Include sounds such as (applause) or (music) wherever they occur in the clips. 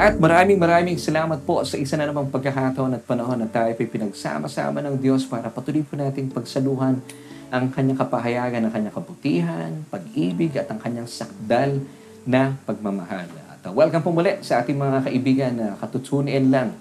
At maraming maraming salamat po sa isa na namang pagkakataon at panahon na tayo ay pinagsama-sama ng Diyos para patuloy po nating pagsaluhan ang kanyang kapahayagan, ang kanyang kabutihan, pag-ibig at ang kanyang sakdal na pagmamahal. At uh, welcome po muli sa ating mga kaibigan na katutunin lang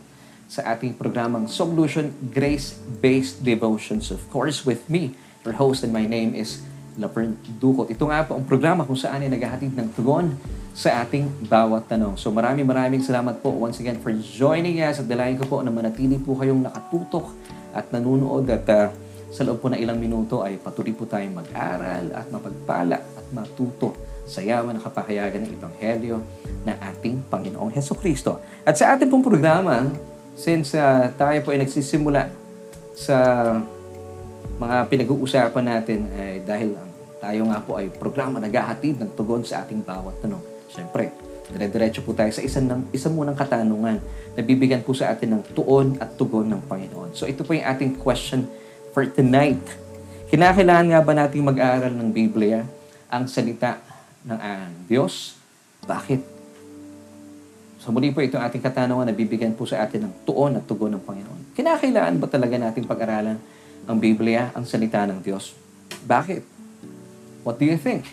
sa ating programang Solution Grace-Based Devotions. Of course, with me, your host and my name is Laverne Ducot. Ito nga po ang programa kung saan ay naghahatid ng tugon sa ating bawat tanong. So maraming maraming salamat po once again for joining us at dalayan ko po na manatili po kayong nakatutok at nanunood at uh, sa loob po ng ilang minuto ay patuloy po tayong mag-aral at mapagpala at matuto sa yaman ng kapahayagan ng Ebanghelyo na ating Panginoong Heso Kristo. At sa ating pong programa, since uh, tayo po ay nagsisimula sa mga pinag-uusapan natin ay dahil ang tayo nga po ay programa naghahatid ng tugon sa ating bawat tanong. Siyempre, dire-diretso po tayo sa isang, ng, isang munang katanungan na bibigyan po sa atin ng tuon at tugon ng Panginoon. So ito po yung ating question for tonight. Kinakailangan nga ba nating mag-aaral ng Biblia, ang salita ng uh, Diyos? Bakit? So muli po itong ating katanungan na bibigyan po sa atin ng tuon at tugon ng Panginoon. Kinakailangan ba talaga nating pag-aralan ang Biblia, ang salita ng Diyos? Bakit? What do you think?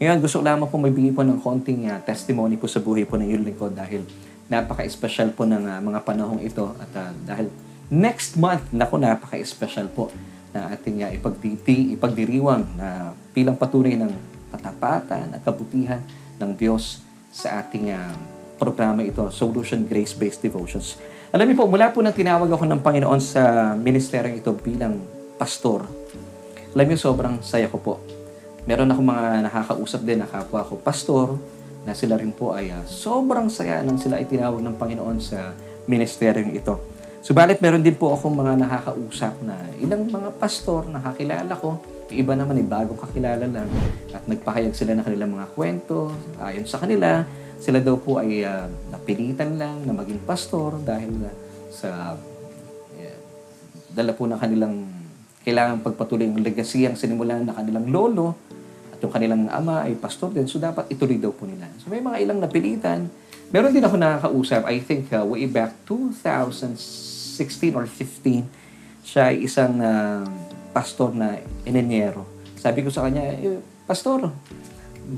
Ngayon, gusto ko lamang po magbigay po ng konting uh, testimony po sa buhay po ng iyong lingkod dahil napaka-special po ng uh, mga panahong ito at uh, dahil next month, naku, napaka-special po na ating uh, ipagditi, ipagdiriwang na bilang patunay ng katapatan at kabutihan ng Diyos sa ating uh, programa ito, Solution Grace-Based Devotions. Alam niyo po, mula po nang tinawag ako ng Panginoon sa ministeryong ito bilang pastor, alam niyo, sobrang saya ko po meron ako mga nakakausap din na kapwa ko pastor na sila rin po ay uh, sobrang saya nang sila ay tinawag ng Panginoon sa ministeryong ito. Subalit meron din po akong mga nakakausap na ilang mga pastor na kakilala ko, iba naman ay bagong kakilala lang at nagpahayag sila ng kanilang mga kwento. Ayon sa kanila, sila daw po ay uh, napilitan lang na maging pastor dahil uh, sa uh, dala po ng kanilang kailangan pagpatuloy ang legacy ang sinimulan ng kanilang lolo at yung kanilang ama ay pastor din. So, dapat ituloy daw po nila. So, may mga ilang napilitan. Meron din ako nakakausap, I think uh, way back 2016 or 15, siya ay isang uh, pastor na inenyero. Sabi ko sa kanya, eh, pastor,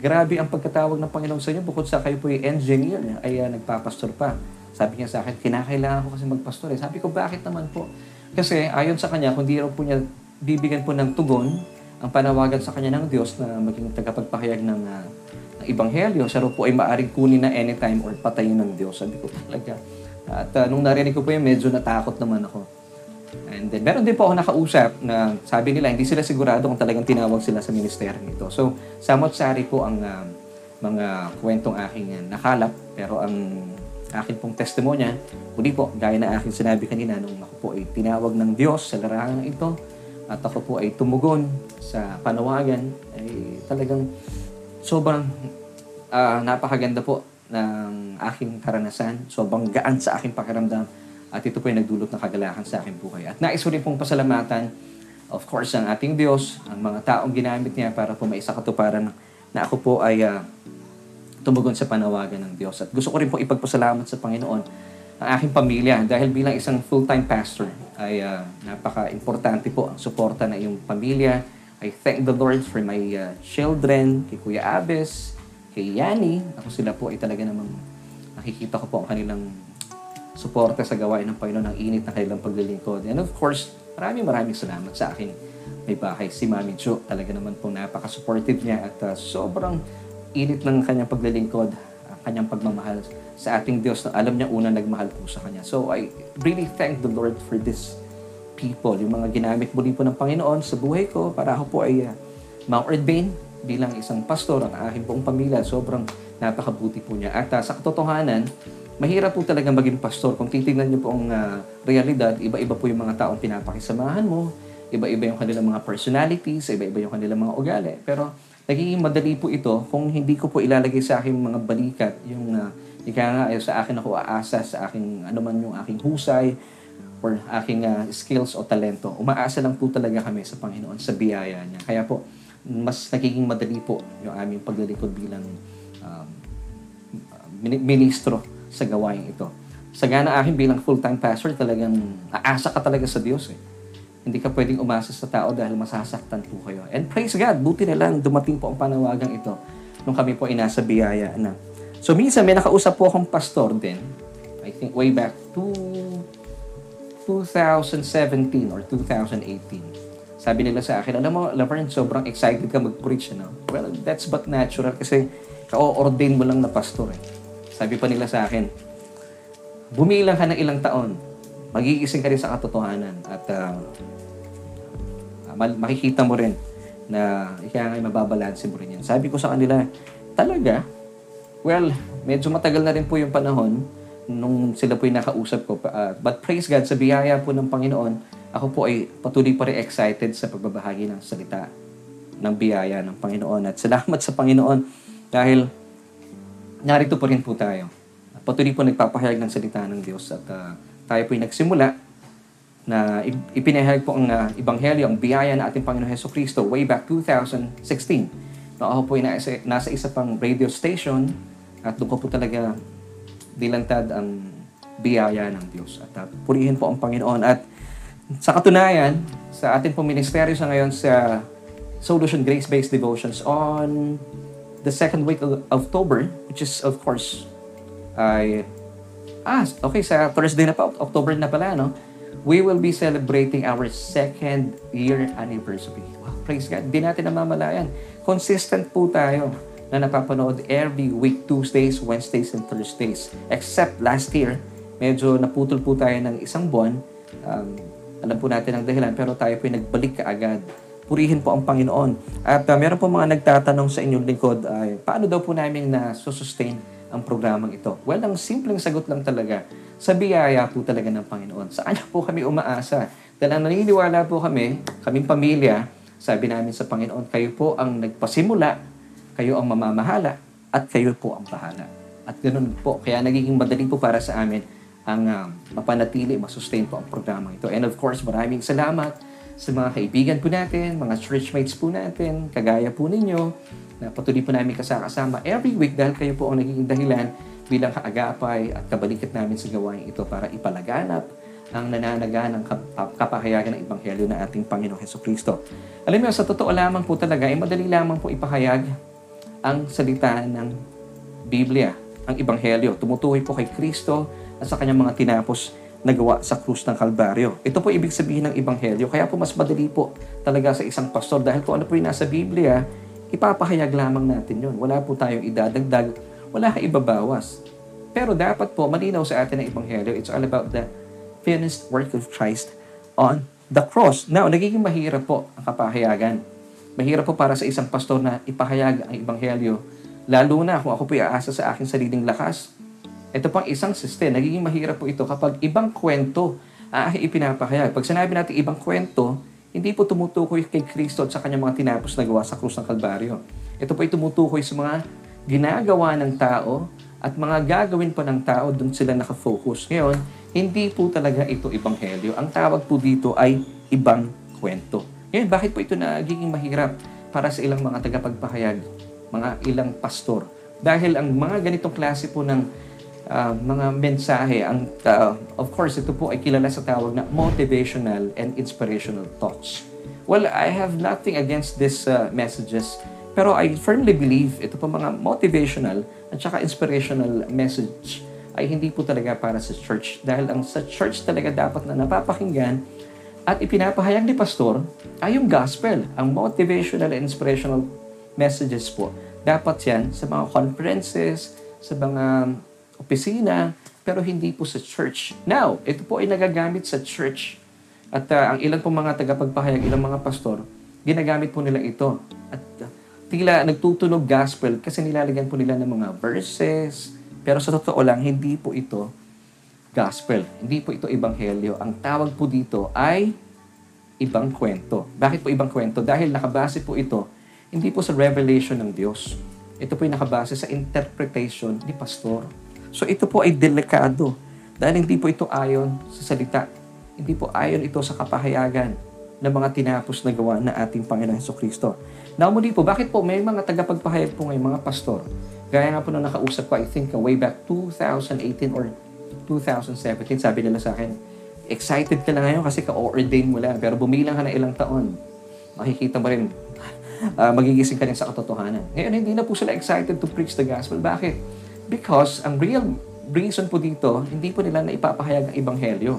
grabe ang pagkatawag ng Panginoon sa inyo bukod sa kayo po yung engineer ay uh, nagpapastor pa. Sabi niya sa akin, kinakailangan ko kasi magpastor. Eh. Sabi ko, bakit naman po? Kasi ayon sa kanya, kung di raw po niya bibigyan po ng tugon, ang panawagan sa kanya ng Diyos na maging tagapagpahayag ng, uh, ng Ibanghelyo, siya po ay maaring kunin na anytime or patayin ng Diyos. Sabi ko talaga. At uh, nung narinig ko po yun, medyo natakot naman ako. And then, meron din po ako nakausap na sabi nila, hindi sila sigurado kung talagang tinawag sila sa ministeryo nito. So, samot-sari po ang uh, mga kwentong aking nakalap. Pero ang akin pong testimonya, muli po, gaya na aking sinabi kanina, nung ako po ay tinawag ng Diyos sa larangan ito, at ako po ay tumugon sa panawagan, ay talagang sobrang uh, napakaganda po ng aking karanasan. Sobrang gaan sa aking pakiramdam. At ito po ay nagdulot ng kagalakan sa aking buhay. At nais ko rin pong pasalamatan, of course, ang ating Diyos, ang mga taong ginamit niya para po maisa katuparan na ako po ay uh, tumugon sa panawagan ng Diyos. At gusto ko rin po ipagpasalamat sa Panginoon ang aking pamilya dahil bilang isang full-time pastor ay uh, napaka-importante po ang suporta ng iyong pamilya. I thank the Lord for my uh, children, kay Kuya Abes, kay Yani. Ako sila po ay talaga namang nakikita ko po ang kanilang suporta sa gawain ng Panginoon, ang init ng kanilang paglilingkod. And of course, maraming maraming salamat sa akin may bahay si Mami Jo. Talaga naman po napaka-supportive niya at uh, sobrang init ng kanyang paglilingkod, ang kanyang pagmamahal sa ating Diyos na alam niya una nagmahal po sa Kanya. So I really thank the Lord for this people, yung mga ginamit muli po ng Panginoon sa buhay ko para ako po ay uh, ma-ordain bilang isang pastor ang aking buong pamilya. Sobrang napakabuti po niya. At uh, sa katotohanan, mahirap po talaga maging pastor. Kung titignan niyo po ang uh, realidad, iba-iba po yung mga taong pinapakisamahan mo, iba-iba yung kanilang mga personalities, iba-iba yung kanilang mga ugali. Pero nagiging madali po ito kung hindi ko po ilalagay sa aking mga balikat yung uh, ika nga, eh, sa akin ako aasa, sa aking, ano man yung aking husay, or aking uh, skills o talento. Umaasa lang po talaga kami sa Panginoon, sa biyaya niya. Kaya po, mas nagiging madali po yung aming paglilingkod bilang um, ministro sa gawain ito. Sa gana akin bilang full-time pastor, talagang aasa ka talaga sa Diyos eh. Hindi ka pwedeng umasa sa tao dahil masasaktan po kayo. And praise God, buti na lang dumating po ang panawagang ito nung kami po inasa biyaya na. So minsan may nakausap po akong pastor din. I think way back to 2017 or 2018. Sabi nila sa akin, alam mo, Laverne, sobrang excited ka mag-preach, no? Well, that's but natural kasi ka-ordain mo lang na pastor, eh. Sabi pa nila sa akin, bumilang ka ng ilang taon, magigising ka rin sa katotohanan at uh, makikita mo rin na kaya nga mababalansin mo rin yan. Sabi ko sa kanila, talaga, well, medyo matagal na rin po yung panahon nung sila po yung nakausap ko. Uh, but praise God, sa biyaya po ng Panginoon, ako po ay patuloy pa rin excited sa pagbabahagi ng salita ng biyaya ng Panginoon. At salamat sa Panginoon dahil narito pa rin po tayo. Patuloy po nagpapahayag ng salita ng Diyos at uh, tayo po ay nagsimula na ipinahayag po ang uh, Ebanghelyo, ang biyaya ng ating Panginoon Heso Kristo way back 2016. No, ako po ay nasa, nasa isa pang radio station at doon ko po talaga dilantad ang biyaya ng Diyos. At uh, purihin po ang Panginoon. At sa katunayan, sa ating pong ministeryo sa ngayon sa Solution Grace-Based Devotions on the second week of October, which is of course, ay, ah, okay, sa Thursday na pa, October na pala, no? We will be celebrating our second year anniversary. Wow, praise God. Hindi natin namamalayan. Consistent po tayo na napapanood every week, Tuesdays, Wednesdays, and Thursdays. Except last year, medyo naputol po tayo ng isang buwan. Um, alam po natin ang dahilan, pero tayo po nagbalik kaagad. Purihin po ang Panginoon. At uh, meron po mga nagtatanong sa inyong likod, ay, paano daw po namin na sustain ang programang ito? Well, ang simpleng sagot lang talaga, sa biyaya po talaga ng Panginoon. Sa kanya po kami umaasa. Dahil ang naniniwala po kami, kaming pamilya, sabi namin sa Panginoon, kayo po ang nagpasimula, kayo ang mamamahala, at kayo po ang bahala. At ganun po. Kaya nagiging madali po para sa amin ang uh, mapanatili, masustain po ang programa ito. And of course, maraming salamat sa mga kaibigan po natin, mga churchmates po natin, kagaya po ninyo, na patuloy po namin kasakasama every week dahil kayo po ang naging dahilan bilang kaagapay at kabalikat namin sa gawain ito para ipalaganap ang nananaga ng kapahayagan ng Ebanghelyo ng ating Panginoong Heso Kristo. Alam mo, sa totoo lamang po talaga, ay madali lamang po ipahayag ang salita ng Biblia, ang Ebanghelyo. Tumutukoy po kay Kristo, at sa kanyang mga tinapos na gawa sa krus ng Kalbaryo. Ito po ibig sabihin ng Ebanghelyo. Kaya po mas madali po talaga sa isang pastor dahil kung ano po yung nasa Biblia, ipapahayag lamang natin yon. Wala po tayong idadagdag, wala kang ibabawas. Pero dapat po malinaw sa atin ang Ebanghelyo. It's all about the finished work of Christ on the cross. Now, nagiging mahirap po ang kapahayagan. Mahirap po para sa isang pastor na ipahayag ang Ebanghelyo. Lalo na kung ako po iaasa sa aking sariling lakas, ito pang isang system. Nagiging mahirap po ito kapag ibang kwento ah, ipinapahayag. Pag sinabi natin ibang kwento, hindi po tumutukoy kay Kristo at sa kanyang mga tinapos na gawa sa krus ng Kalbaryo. Ito po ay tumutukoy sa mga ginagawa ng tao at mga gagawin pa ng tao, doon sila nakafocus. Ngayon, hindi po talaga ito ibanghelyo. Ang tawag po dito ay ibang kwento. Ngayon, bakit po ito nagiging mahirap para sa ilang mga tagapagpahayag, mga ilang pastor? Dahil ang mga ganitong klase po ng uh, mga mensahe. Ang, uh, of course, ito po ay kilala sa tawag na motivational and inspirational talks. Well, I have nothing against these uh, messages, pero I firmly believe ito po mga motivational at saka inspirational message ay hindi po talaga para sa church. Dahil ang sa church talaga dapat na napapakinggan at ipinapahayag ni pastor ay yung gospel. Ang motivational and inspirational messages po. Dapat yan sa mga conferences, sa mga opisina, pero hindi po sa church. Now, ito po ay nagagamit sa church. At uh, ang ilan pong mga tagapagpahayag, ilang mga pastor, ginagamit po nila ito. At uh, tila nagtutunog gospel kasi nilalagyan po nila ng mga verses. Pero sa totoo lang, hindi po ito gospel. Hindi po ito ebanghelyo. Ang tawag po dito ay ibang kwento. Bakit po ibang kwento? Dahil nakabase po ito hindi po sa revelation ng Diyos. Ito po ay nakabase sa interpretation ni pastor. So ito po ay delikado dahil hindi po ito ayon sa salita. Hindi po ayon ito sa kapahayagan ng mga tinapos na gawa na ating Panginoon Heso Kristo. Now muli po, bakit po may mga tagapagpahayag po ngayon, mga pastor? Gaya nga po nung nakausap ko, I think uh, way back 2018 or 2017, sabi nila sa akin, excited ka na ngayon kasi ka-ordain mo lang, pero bumilang ka na ilang taon, makikita mo rin, uh, (laughs) magigising ka rin sa katotohanan. Ngayon, hindi na po sila excited to preach the gospel. Bakit? Because ang real reason po dito, hindi po nila na ipapahayag ang ebanghelyo.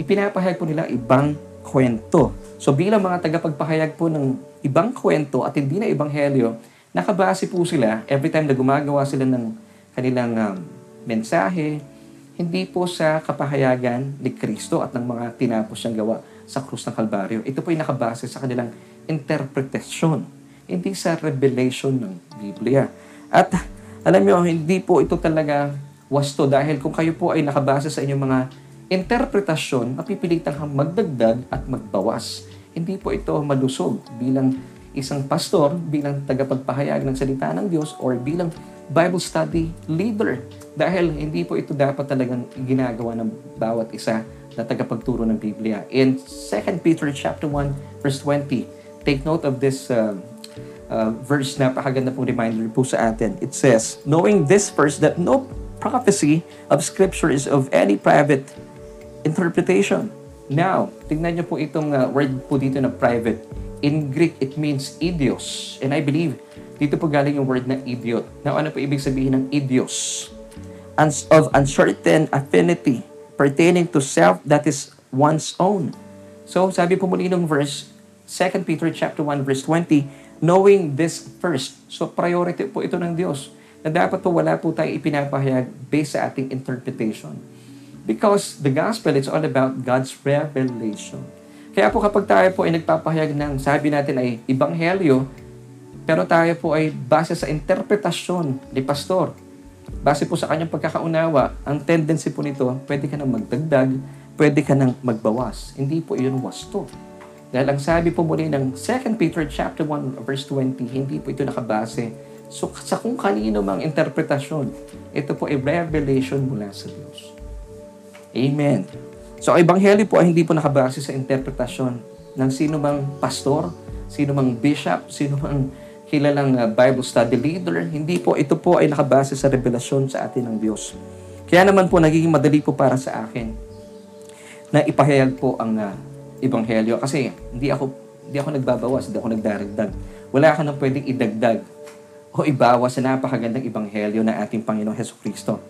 Ipinapahayag po nila ibang kwento. So bilang mga tagapagpahayag po ng ibang kwento at hindi na ebanghelyo, nakabase po sila every time na gumagawa sila ng kanilang um, mensahe, hindi po sa kapahayagan ni Kristo at ng mga tinapos siyang gawa sa krus ng Kalbaryo. Ito po ay nakabase sa kanilang interpretasyon, hindi sa revelation ng Biblia. At alam niyo, hindi po ito talaga wasto dahil kung kayo po ay nakabase sa inyong mga interpretasyon, mapipilitan kang magdagdag at magbawas. Hindi po ito malusog bilang isang pastor, bilang tagapagpahayag ng salita ng Diyos, or bilang Bible study leader. Dahil hindi po ito dapat talagang ginagawa ng bawat isa na tagapagturo ng Biblia. In 2 Peter chapter 1 verse 20, take note of this uh, uh, verse, napakaganda pong reminder po sa atin. It says, Knowing this first, that no prophecy of Scripture is of any private interpretation. Now, tingnan niyo po itong uh, word po dito na private. In Greek, it means idios. And I believe, dito po galing yung word na idiot. Now, ano po ibig sabihin ng idios? Uns- of uncertain affinity pertaining to self that is one's own. So, sabi po muli ng verse, 2 Peter chapter 1 verse 20, knowing this first. So, priority po ito ng Diyos na dapat po wala po tayo ipinapahayag based sa ating interpretation. Because the gospel, it's all about God's revelation. Kaya po kapag tayo po ay nagpapahayag ng sabi natin ay ibanghelyo, pero tayo po ay base sa interpretasyon ni pastor. Base po sa kanyang pagkakaunawa, ang tendency po nito, pwede ka nang magdagdag, pwede ka nang magbawas. Hindi po iyon wasto. Dahil ang sabi po muli ng 2 Peter chapter 1 verse 20, hindi po ito nakabase so, sa kung kanino mang interpretasyon. Ito po ay revelation mula sa Diyos. Amen. So, ang Ebanghelyo po ay hindi po nakabase sa interpretasyon ng sino mang pastor, sino mang bishop, sino mang kilalang uh, Bible study leader. Hindi po, ito po ay nakabase sa revelasyon sa atin ng Diyos. Kaya naman po, nagiging madali po para sa akin na ipahayag po ang uh, Ebanghelyo. Kasi hindi ako, hindi ako nagbabawas, hindi ako nagdaragdag. Wala ka nang pwedeng idagdag o ibawas sa napakagandang Ebanghelyo na ating Panginoong Heso Kristo.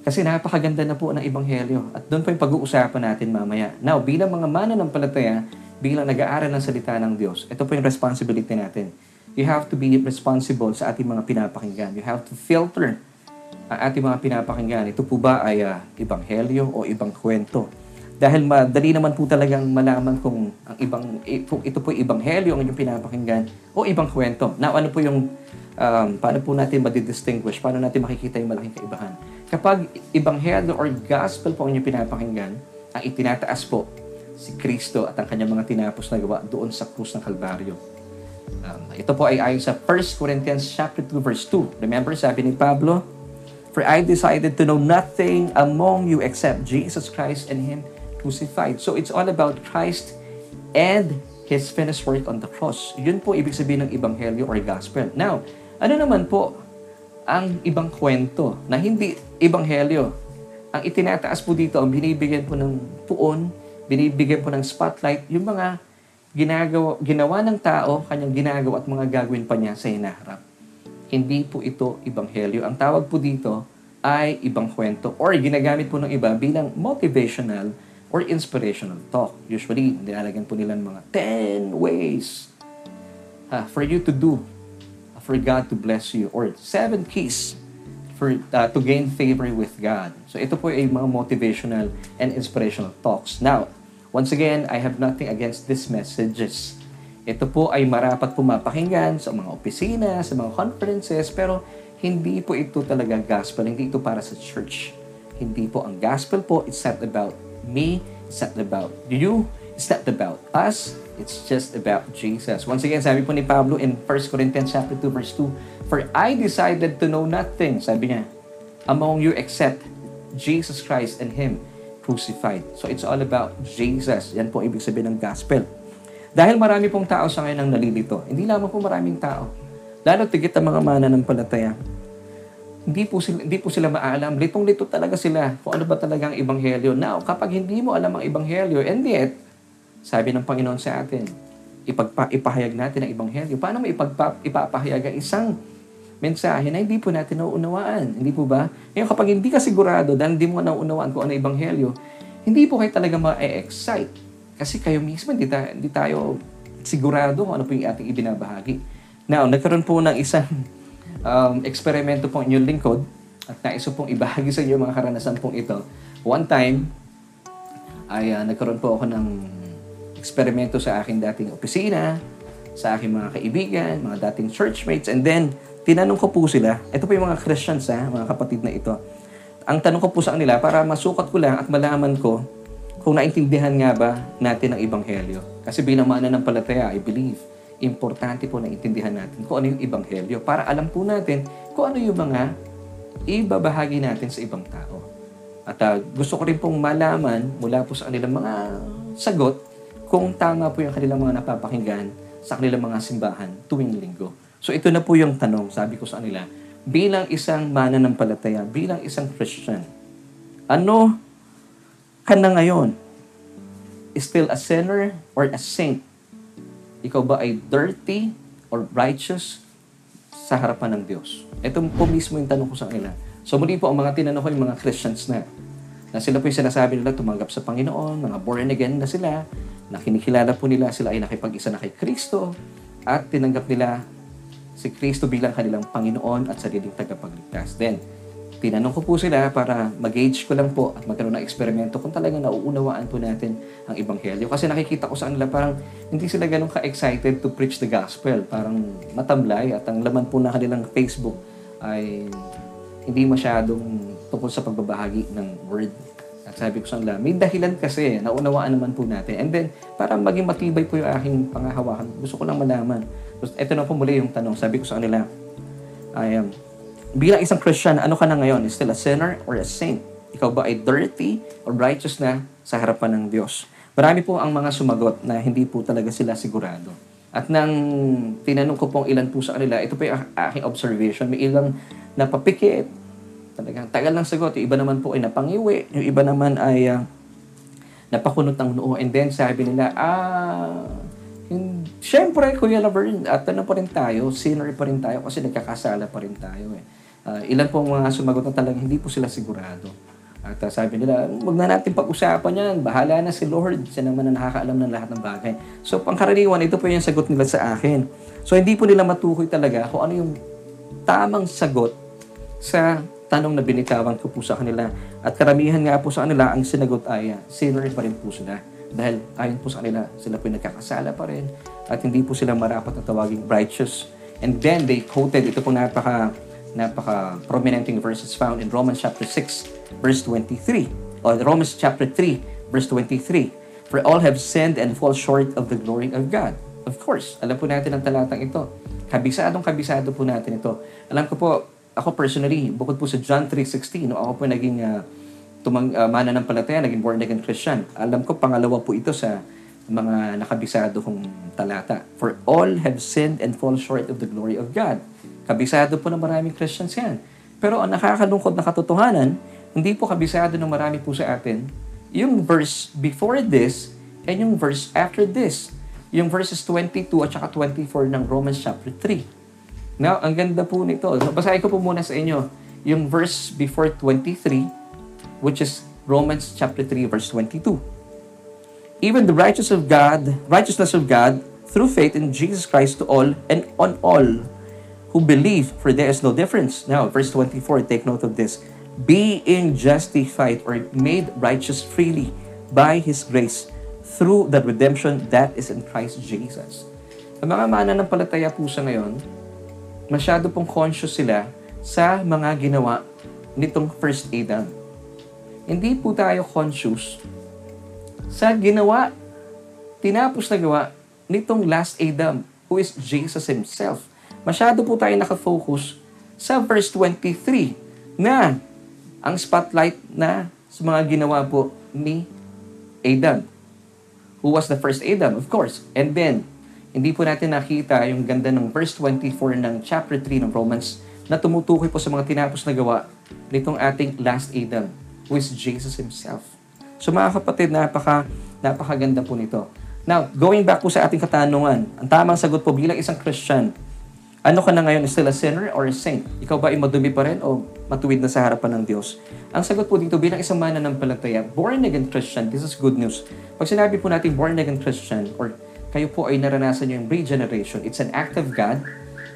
Kasi napakaganda na po ng Ebanghelyo. At doon po yung pag-uusapan natin mamaya. Now, bilang mga mananampalataya, bilang nag-aaral ng salita ng Diyos, ito po yung responsibility natin. You have to be responsible sa ating mga pinapakinggan. You have to filter ang ating mga pinapakinggan. Ito po ba ay uh, Ebanghelyo o ibang kwento? Dahil madali naman po talagang malaman kung ang ibang ito po Ebanghelyo ang inyong pinapakinggan o ibang kwento. Now, ano po yung um, paano po natin madidistinguish? Paano natin makikita yung malaking kaibahan? Kapag Ebanghelyo or Gospel po ang inyong pinapakinggan, ang itinataas po si Kristo at ang kanyang mga tinapos na gawa doon sa krus ng Kalbaryo. Um, ito po ay ayon sa 1 Corinthians chapter 2 verse 2. Remember, sabi ni Pablo, For I decided to know nothing among you except Jesus Christ and Him crucified. So it's all about Christ and His finished work on the cross. Yun po ibig sabihin ng Ebanghelyo or Gospel. Now, ano naman po ang ibang kwento na hindi Ebanghelyo? Ang itinataas po dito, ang binibigyan po ng puon, binibigyan po ng spotlight, yung mga ginagawa, ginawa ng tao, kanyang ginagawa at mga gagawin pa niya sa hinaharap. Hindi po ito Ebanghelyo. Ang tawag po dito ay ibang kwento or ginagamit po ng iba bilang motivational or inspirational talk. Usually, nilalagyan po nila ng mga 10 ways uh, for you to do, for God to bless you, or 7 keys for uh, to gain favor with God. So ito po ay mga motivational and inspirational talks. Now, once again, I have nothing against these messages. Ito po ay marapat po mapakinggan sa mga opisina, sa mga conferences, pero hindi po ito talaga gospel, hindi ito para sa church. Hindi po ang gospel po, it's not about me, it's not about you, it's not about us, it's just about Jesus. Once again, sabi po ni Pablo in 1 Corinthians chapter 2 verse 2, For I decided to know nothing, sabi niya, among you except Jesus Christ and Him crucified. So it's all about Jesus. Yan po ibig sabihin ng gospel. Dahil marami pong tao sa ngayon ang nalilito. Hindi lamang po maraming tao. lalo tigit ang mga mananampalataya, hindi po sila, hindi po sila maalam. Litong-lito talaga sila kung ano ba talaga ang ebanghelyo. Now, kapag hindi mo alam ang ebanghelyo, and yet, sabi ng Panginoon sa atin, ipagpa, ipahayag natin ang ebanghelyo. Paano mo ipagpa, ipapahayag ang isang mensahe na hindi po natin nauunawaan? Hindi po ba? Ngayon, kapag hindi ka sigurado dahil hindi mo nauunawaan kung ano ang ebanghelyo, hindi po kayo talaga ma-excite. Kasi kayo mismo, hindi, ta- hindi tayo sigurado kung ano po yung ating ibinabahagi. Now, nagkaroon po ng isang um, eksperimento po inyong lingkod at nais ko pong ibahagi sa inyo mga karanasan pong ito. One time, ay uh, nagkaroon po ako ng eksperimento sa aking dating opisina, sa aking mga kaibigan, mga dating churchmates, and then, tinanong ko po sila, ito po yung mga Christians ha, mga kapatid na ito. Ang tanong ko po sa kanila, para masukat ko lang at malaman ko kung naintindihan nga ba natin ang Ebanghelyo. Kasi bilang mananampalataya, I believe, importante po na intindihan natin kung ano yung Ebanghelyo para alam po natin kung ano yung mga ibabahagi natin sa ibang tao. At uh, gusto ko rin pong malaman mula po sa kanilang mga sagot kung tama po yung kanilang mga napapakinggan sa kanilang mga simbahan tuwing linggo. So ito na po yung tanong, sabi ko sa kanila, bilang isang mananampalataya, bilang isang Christian, ano ka na ngayon? Still a sinner or a saint? Ikaw ba ay dirty or righteous sa harapan ng Diyos? Ito po mismo yung tanong ko sa kanila. So muli po, ang mga tinanong ko yung mga Christians na na sila po yung sinasabi nila tumanggap sa Panginoon, mga born again na sila, na kinikilala po nila sila ay nakipag-isa na kay Kristo at tinanggap nila si Kristo bilang kanilang Panginoon at sariling tagapagligtas. Then, tinanong ko po sila para mag-gauge ko lang po at magkaroon ng eksperimento kung talagang nauunawaan po natin ang Ebanghelyo. Kasi nakikita ko sa kanila parang hindi sila ganun ka-excited to preach the gospel. Parang matamlay at ang laman po na kanilang Facebook ay hindi masyadong tungkol sa pagbabahagi ng word. At sabi ko sa kanila, may dahilan kasi, naunawaan naman po natin. And then, para maging matibay po yung aking pangahawakan, gusto ko lang malaman. Ito na po muli yung tanong. Sabi ko sa kanila, I am, bilang isang Christian, ano ka na ngayon? Is still a sinner or a saint? Ikaw ba ay dirty or righteous na sa harapan ng Diyos? Marami po ang mga sumagot na hindi po talaga sila sigurado. At nang tinanong ko pong ilan po sa kanila, ito po yung aking observation. May ilang napapikit, talagang tagal ng sagot. Yung iba naman po ay napangiwi. Yung iba naman ay uh, napakunot ng noo. And then sabi nila, ah, yung, syempre, Kuya Laverne, at ano pa rin tayo, sinner pa rin tayo kasi nagkakasala pa rin tayo eh. Uh, ilan po mga sumagot na talagang hindi po sila sigurado. At uh, sabi nila, wag na natin pag-usapan yan. Bahala na si Lord. Siya naman na nakakaalam ng lahat ng bagay. So, pangkaraniwan, ito po yung sagot nila sa akin. So, hindi po nila matukoy talaga kung ano yung tamang sagot sa tanong na binitawan ko po sa kanila. At karamihan nga po sa kanila, ang sinagot ay uh, sinner pa rin po sila. Dahil ayon po sa kanila, sila po nagkakasala pa rin at hindi po sila marapat na tawaging righteous. And then they quoted, ito po napaka napaka prominenting verses found in Romans chapter 6 verse 23 or Romans chapter 3 verse 23 for all have sinned and fall short of the glory of God. Of course alam po natin ang talatang ito. Kabisadong kabisado po natin ito. Alam ko po ako personally bukod po sa John 3:16 no ako po naging uh, tumang uh, mana ng palataya naging born again Christian. Alam ko pangalawa po ito sa mga nakabisado kong talata. For all have sinned and fall short of the glory of God Kabisado po ng maraming Christians yan. Pero ang nakakalungkot na katotohanan, hindi po kabisado ng marami po sa atin yung verse before this and yung verse after this. Yung verses 22 at saka 24 ng Romans chapter 3. Now, ang ganda po nito. Basahin ko po muna sa inyo yung verse before 23, which is Romans chapter 3, verse 22. Even the righteousness of God, righteousness of God through faith in Jesus Christ to all and on all who believe, for there is no difference. Now, verse 24, take note of this. Being justified or made righteous freely by His grace through the redemption that is in Christ Jesus. Ang mga mananampalataya po sa ngayon, masyado pong conscious sila sa mga ginawa nitong first Adam. Hindi po tayo conscious sa ginawa, tinapos na gawa nitong last Adam, who is Jesus Himself masyado po tayo nakafocus sa verse 23 na ang spotlight na sa mga ginawa po ni Adam. Who was the first Adam, of course. And then, hindi po natin nakita yung ganda ng verse 24 ng chapter 3 ng Romans na tumutukoy po sa mga tinapos na gawa nitong ating last Adam, who is Jesus Himself. So mga kapatid, napaka, napakaganda po nito. Now, going back po sa ating katanungan, ang tamang sagot po bilang isang Christian, ano ka na ngayon? Still a sinner or a saint? Ikaw ba ay madumi pa rin o matuwid na sa harapan ng Diyos? Ang sagot po dito bilang isang mananampalataya, born again Christian, this is good news. Pag sinabi po natin born again Christian or kayo po ay naranasan nyo yung regeneration. It's an act of God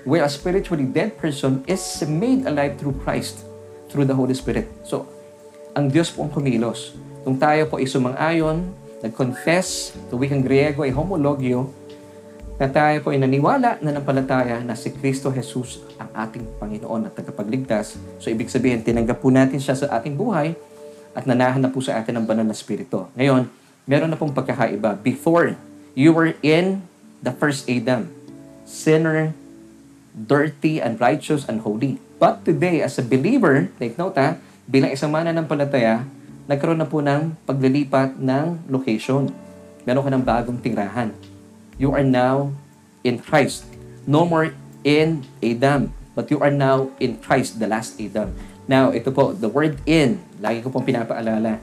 where a spiritually dead person is made alive through Christ, through the Holy Spirit. So, ang Diyos po ang kumilos. Kung tayo po ay sumang-ayon, nag-confess, to wikang Griego ay homologio, na tayo po ay naniwala na nampalataya na si Kristo Jesus ang ating Panginoon at tagapagligtas. So, ibig sabihin, tinanggap po natin siya sa ating buhay at nanahan na po sa atin ang banal na spirito. Ngayon, meron na pong pagkakaiba. Before You were in the first Adam, sinner, dirty, unrighteous, unholy. But today, as a believer, take note ha, bilang isang mananampalataya, nagkaroon na po ng paglilipat ng location. Meron ka ng bagong tirahan. You are now in Christ. No more in Adam, but you are now in Christ, the last Adam. Now, ito po, the word in, lagi ko pong pinapaalala,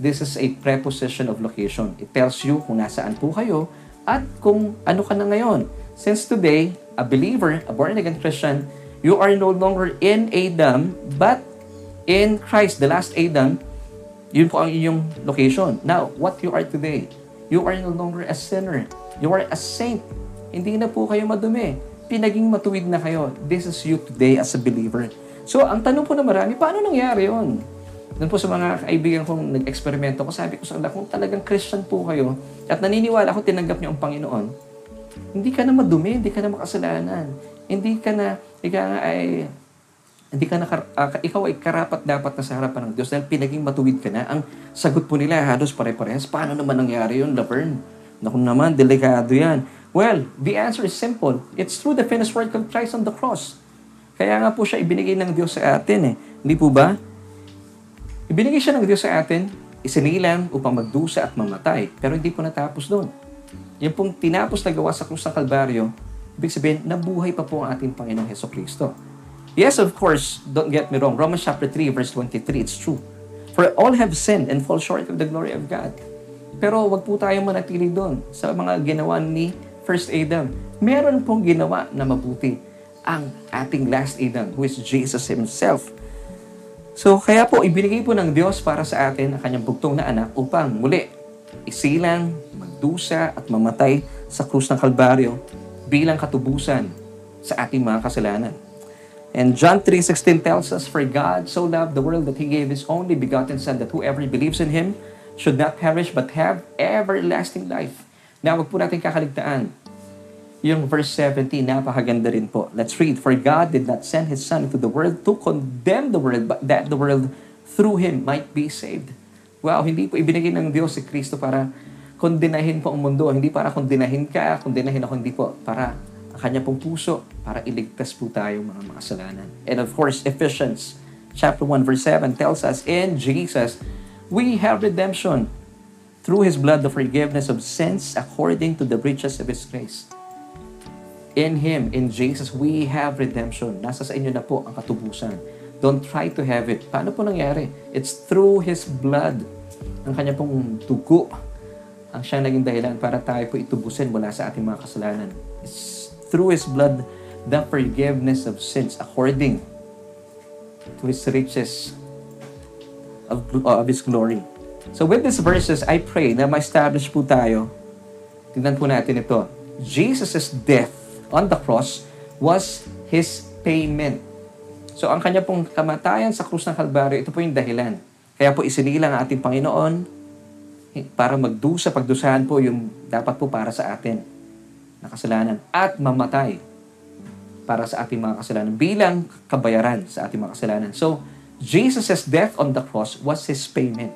this is a preposition of location. It tells you kung nasaan po kayo at kung ano ka na ngayon. Since today, a believer, a born-again Christian, you are no longer in Adam, but in Christ, the last Adam, yun po ang inyong location. Now, what you are today, you are no longer a sinner. You are a saint. Hindi na po kayo madumi. Pinaging matuwid na kayo. This is you today as a believer. So, ang tanong po na marami, paano nangyari yon? Doon po sa mga kaibigan kong nag-eksperimento ko, sabi ko sa kanila, kung talagang Christian po kayo at naniniwala ko tinanggap niyo ang Panginoon, hindi ka na madumi, hindi ka na makasalanan. Hindi ka na, ikaw nga ay, hindi ka na, uh, ikaw ay karapat dapat na sa harapan ng Diyos dahil pinaging matuwid ka na. Ang sagot po nila halos pare-parehas. Paano naman nangyari yun, Laverne? Naku naman, delikado yan. Well, the answer is simple. It's through the finished work of Christ on the cross. Kaya nga po siya ibinigay ng Diyos sa atin eh. Hindi po ba? Ibinigay siya ng Diyos sa atin, isinilang upang magdusa at mamatay. Pero hindi po natapos doon. Yung pong tinapos na gawa sa krus ng Kalbaryo, ibig sabihin, nabuhay pa po ang ating Panginoong Heso Kristo. Yes, of course, don't get me wrong. Romans chapter 3, verse 23, it's true. For all have sinned and fall short of the glory of God. Pero wag po tayong manatili doon sa mga ginawa ni First Adam. Meron pong ginawa na mabuti ang ating last Adam, who is Jesus Himself. So, kaya po, ibinigay po ng Diyos para sa atin ang kanyang bugtong na anak upang muli isilang, magdusa at mamatay sa krus ng Kalbaryo bilang katubusan sa ating mga kasalanan. And John 3.16 tells us, For God so loved the world that He gave His only begotten Son, that whoever believes in Him should not perish but have everlasting life. Now, wag po natin kakaligtaan yung verse 17, napakaganda rin po. Let's read. For God did not send His Son into the world to condemn the world, but that the world through Him might be saved. Wow, hindi po ibinigay ng Diyos si Kristo para kondenahin po ang mundo. Hindi para kondenahin ka, kondenahin ako, hindi po. Para ang kanya pong puso, para iligtas po tayo mga makasalanan. And of course, Ephesians chapter 1 verse 7 tells us, In Jesus, we have redemption through His blood, the forgiveness of sins according to the riches of His grace. In Him, in Jesus, we have redemption. Nasa sa inyo na po ang katubusan. Don't try to have it. Paano po nangyari? It's through His blood. Ang kanya pong tugo ang siya naging dahilan para tayo po itubusin mula sa ating mga kasalanan. It's through His blood the forgiveness of sins according to His riches of, of His glory. So with these verses, I pray na ma-establish po tayo. Tingnan po natin ito. Jesus' death on the cross was His payment. So ang kanya pong kamatayan sa krus ng Kalbaryo, ito po yung dahilan. Kaya po isinilang ang ating Panginoon para magdusa, pagdusahan po yung dapat po para sa atin na kasalanan at mamatay para sa ating mga kasalanan bilang kabayaran sa ating mga kasalanan. So, Jesus' death on the cross was His payment.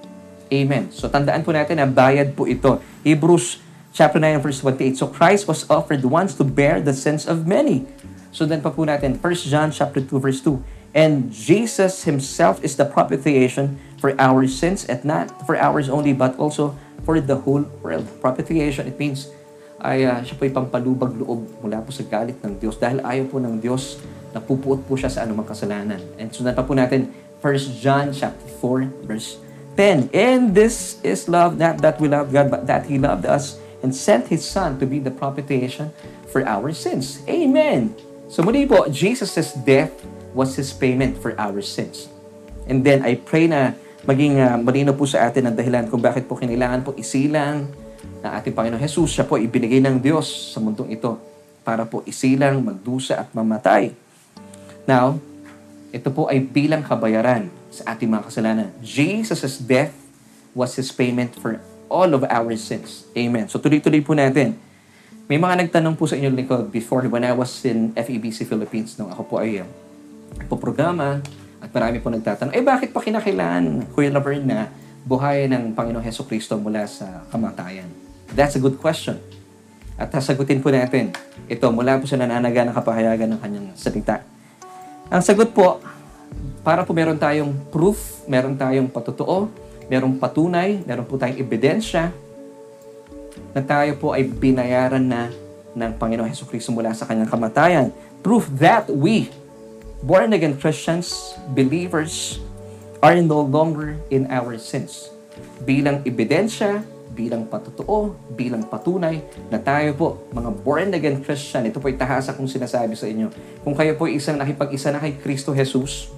Amen. So, tandaan po natin na bayad po ito. Hebrews chapter 9 verse 28. So Christ was offered once to bear the sins of many. So then pa po natin, 1 John chapter 2 verse 2. And Jesus himself is the propitiation for our sins and not for ours only but also for the whole world. Propitiation, it means ay ah, siya po ay pampalubag loob mula po sa galit ng Diyos dahil ayaw po ng Diyos na pupuot po siya sa anumang kasalanan. And sundan pa po natin 1 John chapter 4 verse 10. And this is love, not that we love God, but that He loved us and sent His Son to be the propitiation for our sins. Amen! So muli po, Jesus' death was His payment for our sins. And then I pray na maging uh, malino po sa atin ang dahilan kung bakit po kinailangan po isilang na ating Panginoon Jesus. Siya po ibinigay ng Diyos sa mundong ito para po isilang, magdusa at mamatay. Now, ito po ay bilang kabayaran sa ating mga kasalanan. Jesus' death was His payment for all of our sins. Amen. So tuloy-tuloy po natin. May mga nagtanong po sa inyong likod before when I was in FEBC Philippines nung ako po ay uh, po programa at marami po nagtatanong, eh bakit pa kinakailangan, Kuya Laverne, na buhayin ng Panginoong Heso Kristo mula sa kamatayan? That's a good question. At sasagutin po natin ito mula po sa nananaga ng kapahayagan ng kanyang salita. Ang sagot po, para po meron tayong proof, meron tayong patutuo, meron patunay, meron po tayong ebidensya na tayo po ay binayaran na ng Panginoong Heso Kristo mula sa kanyang kamatayan. Proof that we born again Christians, believers, are no longer in our sins. Bilang ebidensya, bilang patutuo, bilang patunay na tayo po, mga born again Christian, ito po tahasa kong sinasabi sa inyo. Kung kayo po isang nakipag-isa na kay Kristo Jesus,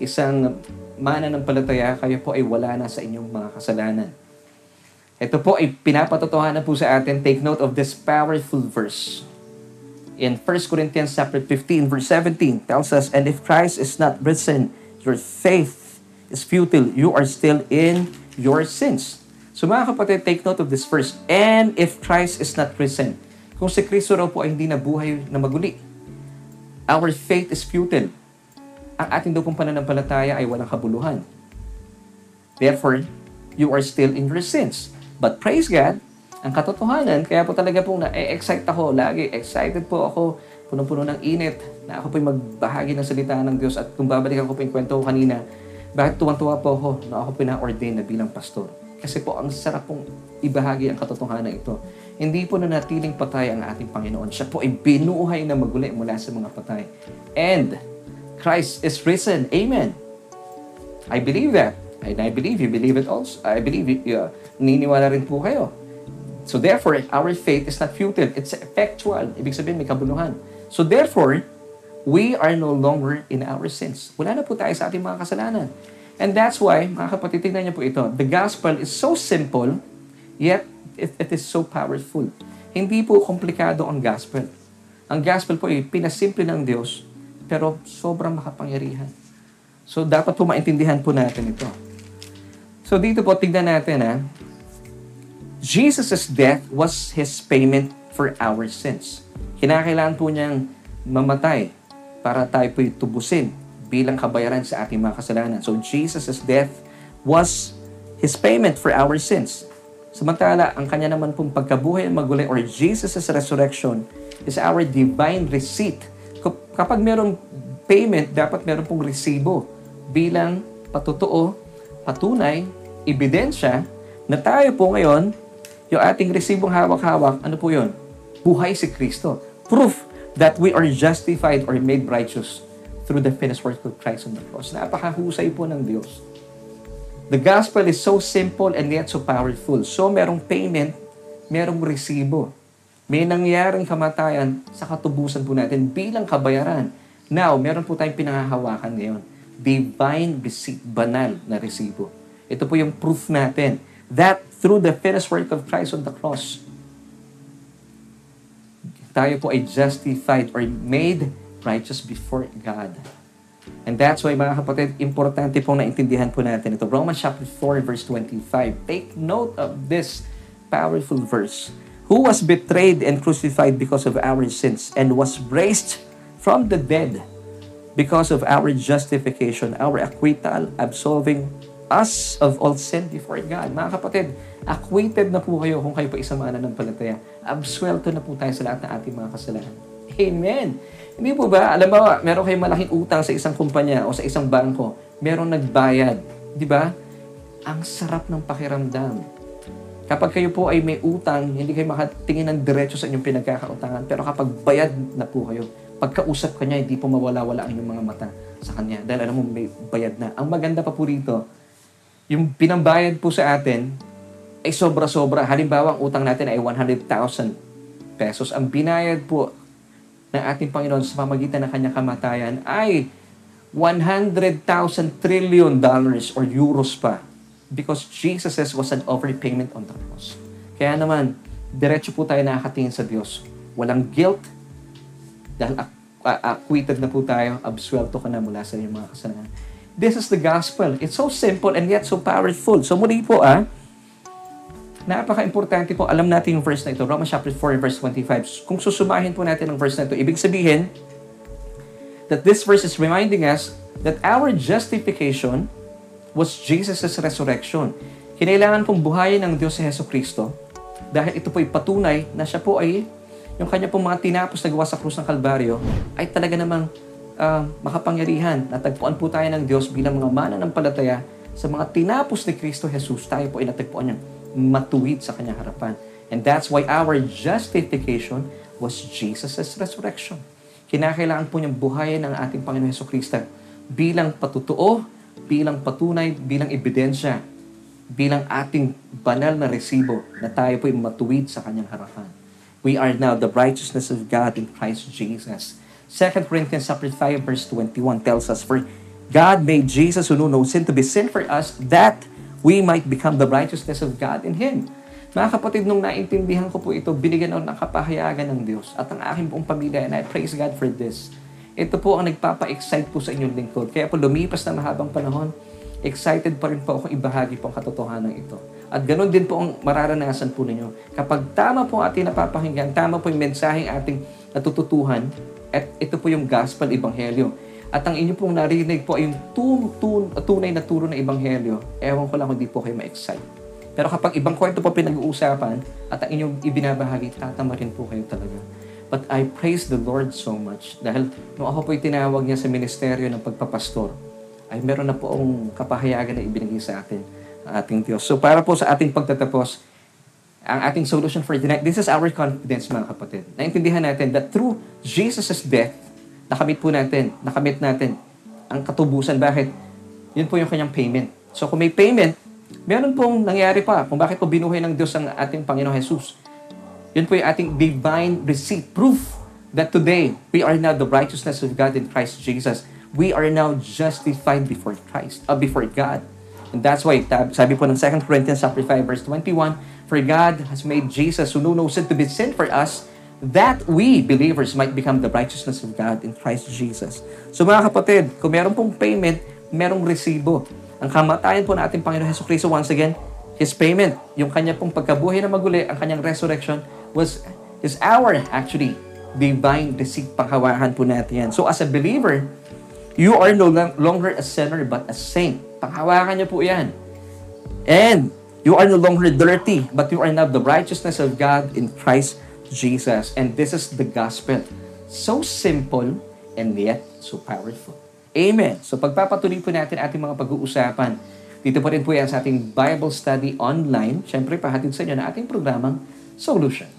isang mana ng palataya, kayo po ay wala na sa inyong mga kasalanan. Ito po ay pinapatotohanan po sa atin. Take note of this powerful verse in 1 Corinthians chapter 15 verse 17 tells us, And if Christ is not risen, your faith is futile. You are still in your sins. So mga kapatid, take note of this verse. And if Christ is not risen, kung si Kristo raw po ay hindi nabuhay na maguli, our faith is futile. Ang ating daw pong pananampalataya ay walang kabuluhan. Therefore, you are still in your sins. But praise God, ang katotohanan, kaya po talaga pong na-excite ako lagi. Excited po ako, punong-puno ng init, na ako po'y magbahagi ng salita ng Diyos. At kung babalikan ko po yung kwento ko kanina, bakit tuwang-tuwa po ako na ako pina-ordain na bilang pastor? Kasi po, ang sarap pong ibahagi ang katotohanan ito. Hindi po na natiling patay ang ating Panginoon. Siya po ay binuhay na maguli mula sa mga patay. And Christ is risen. Amen. I believe that. And I believe you believe it also. I believe you, uh, niniwala rin po kayo. So therefore, our faith is not futile. It's effectual. Ibig sabihin, may kabuluhan. So therefore, we are no longer in our sins. Wala na po tayo sa ating mga kasalanan. And that's why, mga kapatid, tingnan niyo po ito. The gospel is so simple, yet it, it is so powerful. Hindi po komplikado ang gospel. Ang gospel po ay pinasimple ng Diyos, pero sobrang makapangyarihan. So, dapat po maintindihan po natin ito. So, dito po, tignan natin ha. Jesus' death was His payment for our sins. Kinakailangan po niyang mamatay para tayo po'y tubusin bilang kabayaran sa ating mga kasalanan. So Jesus' death was His payment for our sins. Samantala, ang kanya naman pong pagkabuhay at magulay or Jesus' resurrection is our divine receipt. Kapag merong payment, dapat meron pong resibo bilang patutuo, patunay, ebidensya na tayo po ngayon yung ating resibong hawak-hawak, ano po yun? Buhay si Kristo. Proof that we are justified or made righteous through the finished work of Christ on the cross. Napakahusay po ng Diyos. The gospel is so simple and yet so powerful. So merong payment, merong resibo. May nangyaring kamatayan sa katubusan po natin bilang kabayaran. Now, meron po tayong pinangahawakan ngayon. Divine receipt, banal na resibo. Ito po yung proof natin that through the finished work of Christ on the cross, tayo po ay justified or made righteous before God. And that's why mga kapatid, importante pong naintindihan po natin ito. Romans chapter 4 verse 25. Take note of this powerful verse. Who was betrayed and crucified because of our sins and was raised from the dead because of our justification, our acquittal, absolving us of all sin before God. Mga kapatid, acquitted na po kayo kung kayo pa isang mananampalataya. Absuelto na po tayo sa lahat ng ating mga kasalanan. Amen! Hindi po ba, alam mo, meron kayong malaking utang sa isang kumpanya o sa isang bangko, meron nagbayad. Di ba? Ang sarap ng pakiramdam. Kapag kayo po ay may utang, hindi kayo makatingin ng diretso sa inyong pinagkakautangan. Pero kapag bayad na po kayo, pagkausap ka niya, hindi po mawala-wala ang inyong mga mata sa kanya. Dahil alam mo, may bayad na. Ang maganda pa po rito, yung pinambayad po sa atin, ay sobra-sobra. Halimbawa, ang utang natin ay 100,000 pesos. Ang binayad po ng ating Panginoon sa pamagitan ng kanyang kamatayan ay 100,000 trillion dollars or euros pa because Jesus was an overpayment on the cross. Kaya naman, diretso po tayo nakakatingin sa Diyos. Walang guilt dahil acquitted na po tayo, absuelto ka na mula sa iyong mga kasalanan. This is the gospel. It's so simple and yet so powerful. So muli po ah, napaka-importante po, alam natin yung verse na ito, Romans chapter 4 verse 25. Kung susumahin po natin ang verse na ito, ibig sabihin, that this verse is reminding us that our justification was Jesus' resurrection. Kinailangan pong buhayin ng Diyos si Heso Kristo dahil ito po'y patunay na siya po ay yung kanya pong mga tinapos na gawa sa krus ng Kalbaryo ay talaga namang uh, makapangyarihan. Natagpuan po tayo ng Diyos bilang mga mana ng palataya sa mga tinapos ni Kristo Jesus. Tayo po ay natagpuan niya matuwid sa kanyang harapan. And that's why our justification was Jesus' resurrection. Kinakailangan po niyang buhayin ang ating Panginoon Heso Kristo bilang patutuo, bilang patunay, bilang ebidensya, bilang ating banal na resibo na tayo po ay matuwid sa kanyang harapan. We are now the righteousness of God in Christ Jesus. 2 Corinthians 5 verse 21 tells us, For God made Jesus who knew no sin to be sin for us that we might become the righteousness of God in Him. Mga kapatid, nung naintindihan ko po ito, binigyan ako ng kapahayagan ng Diyos at ang aking buong pamilya, and I praise God for this. Ito po ang nagpapa-excite po sa inyong lingkod. Kaya po lumipas na mahabang panahon, excited pa rin po akong ibahagi po ang katotohanan ito. At ganun din po ang mararanasan po ninyo. Kapag tama po ating napapakinggan, tama po yung mensaheng ating natututuhan, at ito po yung gospel ebanghelyo. At ang inyo pong narinig po ay yung tun, tun, tunay na turo ng ebanghelyo, ewan ko lang kung di po kayo ma-excite. Pero kapag ibang kwento po pinag-uusapan at ang inyong ibinabahagi, tatama rin po kayo talaga. But I praise the Lord so much dahil nung ako po'y tinawag niya sa ministeryo ng pagpapastor, ay meron na po ang kapahayagan na ibinigay sa atin ating Diyos. So para po sa ating pagtatapos, ang ating solution for tonight, this is our confidence mga kapatid. Naintindihan natin that through Jesus' death, nakamit po natin, nakamit natin ang katubusan. Bakit? Yun po yung kanyang payment. So kung may payment, Meron pong nangyari pa kung bakit po binuhay ng Diyos ang ating Panginoon Jesus. Yun po yung ating divine receipt, proof that today we are now the righteousness of God in Christ Jesus. We are now justified before Christ, uh, before God. And that's why, sabi po ng 2 Corinthians chapter 5, verse 21, For God has made Jesus, who knew no sin, to be sin for us, that we, believers, might become the righteousness of God in Christ Jesus. So mga kapatid, kung meron pong payment, merong resibo. Ang kamatayan po natin Panginoon Heso Kristo, once again, His payment, yung kanya pong pagkabuhay na maguli, ang kanyang resurrection, was is our, actually, divine receipt. Panghawakan po natin yan. So as a believer, you are no longer a sinner but a saint. Panghawakan niyo po yan. And you are no longer dirty, but you are now the righteousness of God in Christ Jesus. And this is the gospel. So simple and yet so powerful. Amen. So pagpapatuloy po natin ating mga pag-uusapan. Dito pa rin po yan sa ating Bible Study Online. Siyempre, pahatid sa inyo na ating programang Solution.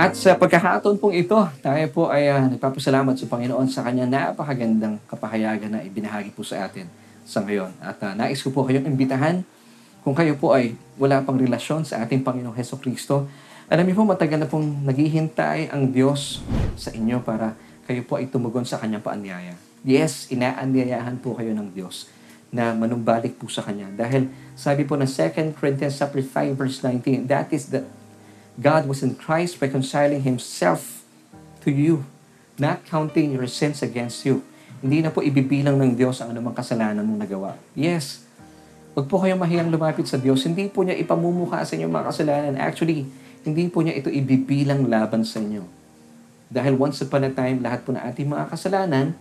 At sa pagkakataon pong ito, tayo po ay uh, nagpapasalamat sa Panginoon sa kanyang napakagandang kapahayagan na ibinahagi po sa atin sa ngayon. At uh, nais ko po kayong imbitahan kung kayo po ay wala pang relasyon sa ating Panginoong Heso Kristo, alam niyo po matagal na pong naghihintay ang Diyos sa inyo para kayo po ay tumugon sa kanyang paanyaya. Yes, inaanyayahan po kayo ng Diyos na manumbalik po sa Kanya. Dahil sabi po ng 2 Corinthians 5 verse 19, that is that God was in Christ reconciling Himself to you, not counting your sins against you. Hindi na po ibibilang ng Diyos ang anumang kasalanan mong nagawa. Yes, Huwag po kayong mahiyang lumapit sa Diyos. Hindi po niya ipamumukha sa inyo mga kasalanan. Actually, hindi po niya ito ibibilang laban sa inyo. Dahil once upon a time, lahat po na ating mga kasalanan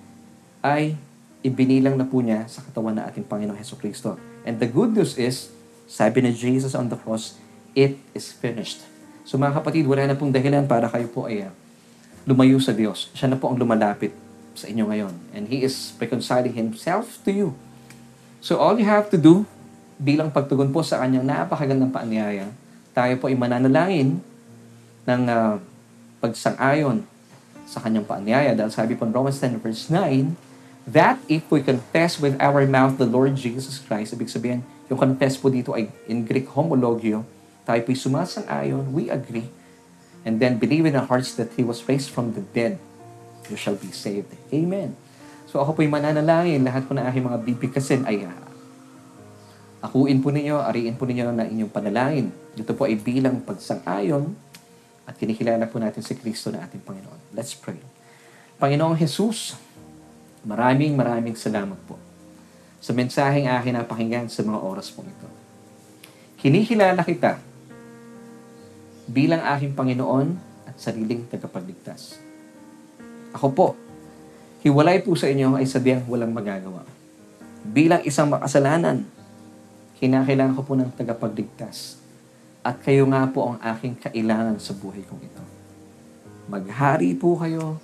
ay ibinilang na po niya sa katawan na ating Panginoong Heso Kristo. And the good news is, sabi ni Jesus on the cross, it is finished. So mga kapatid, wala na pong dahilan para kayo po ay uh, lumayo sa Diyos. Siya na po ang lumalapit sa inyo ngayon. And He is reconciling Himself to you. So all you have to do, bilang pagtugon po sa kanyang napakagandang paanyaya, tayo po ay mananalangin ng uh, pagsang-ayon sa kanyang paanyaya. Dahil sabi po in Romans 10 verse 9, that if we confess with our mouth the Lord Jesus Christ, ibig sabihin, yung confess po dito ay in Greek homologio, tayo po'y sumasang-ayon, we agree, and then believe in our hearts that He was raised from the dead, you shall be saved. Amen. So ako po'y mananalangin, lahat po ng aking mga bibigkasin ay uh, akuin po ninyo, ariin po ninyo na inyong panalangin. Ito po ay bilang pagsang-ayon at kinikilala po natin si Kristo na ating Panginoon. Let's pray. Panginoong Jesus, maraming maraming salamat po sa mensaheng akin na pakinggan sa mga oras po ito. Kinikilala kita bilang aking Panginoon at sariling tagapagligtas. Ako po, hiwalay po sa inyo ay sadyang walang magagawa. Bilang isang makasalanan, kinakailangan ko po ng tagapagligtas. At kayo nga po ang aking kailangan sa buhay kong ito. Maghari po kayo.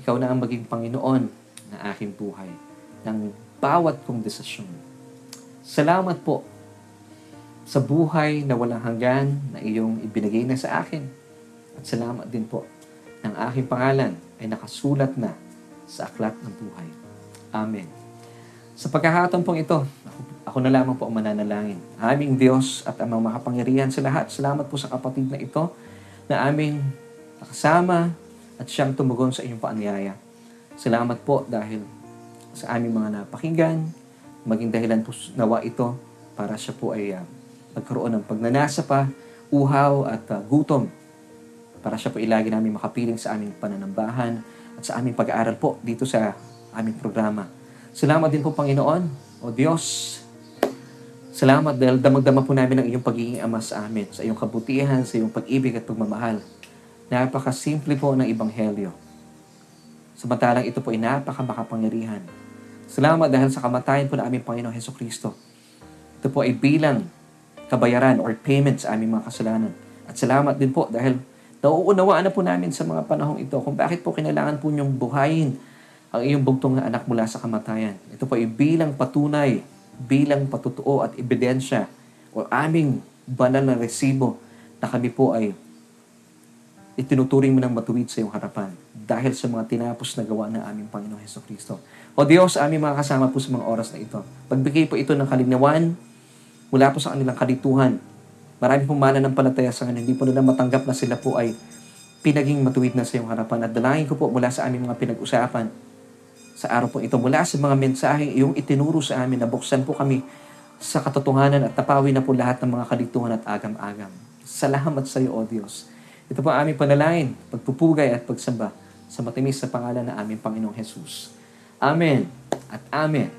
Ikaw na ang maging Panginoon na aking buhay ng bawat kong desisyon. Salamat po sa buhay na walang hanggan na iyong ibinigay na sa akin. At salamat din po ng aking pangalan ay nakasulat na sa aklat ng buhay. Amen. Sa pagkakataon pong ito, ako, ako na lamang po ang mananalangin. Aming Diyos at amang makapangyarihan sa lahat. Salamat po sa kapatid na ito na aming nakasama at siyang tumugon sa inyong paanyaya. Salamat po dahil sa aming mga napakinggan, maging dahilan po nawa ito para siya po ay uh, magkaroon ng pagnanasa pa, uhaw at uh, gutom para siya po ilagi namin makapiling sa aming pananambahan at sa aming pag-aaral po dito sa aming programa. Salamat din po Panginoon, o Diyos, salamat dahil damag-dama po namin ang iyong pagiging ama sa amin, sa iyong kabutihan, sa iyong pag-ibig at pagmamahal. Napaka-simple po ng Ebanghelyo. Samantalang ito po ay napaka-makapangyarihan. Salamat dahil sa kamatayan po ng aming Panginoon Heso Kristo. Ito po ay bilang kabayaran or payment sa aming mga kasalanan. At salamat din po dahil nauunawaan na po namin sa mga panahong ito kung bakit po kinailangan po niyong buhayin ang iyong bugtong na anak mula sa kamatayan. Ito po ay bilang patunay, bilang patutuo at ebidensya o aming banal na resibo na kami po ay itinuturing mo ng matuwid sa iyong harapan dahil sa mga tinapos na gawa ng aming Panginoong Heso Kristo. O Diyos, aming mga kasama po sa mga oras na ito. Pagbigay po ito ng kalinawan mula po sa kanilang kalituhan. Marami pong mana ng palataya sa kanila. Hindi po nila matanggap na sila po ay pinaging matuwid na sa iyong harapan. At dalangin ko po mula sa aming mga pinag-usapan sa araw po ito. Mula sa mga mensaheng iyong itinuro sa amin, nabuksan po kami sa katotohanan at napawi na po lahat ng mga kalituhan at agam-agam. Salamat sa iyo, O Diyos. Ito po ang aming panalangin, pagpupugay at pagsamba sa matimis sa pangalan ng aming Panginoong Jesus. Amen at Amen.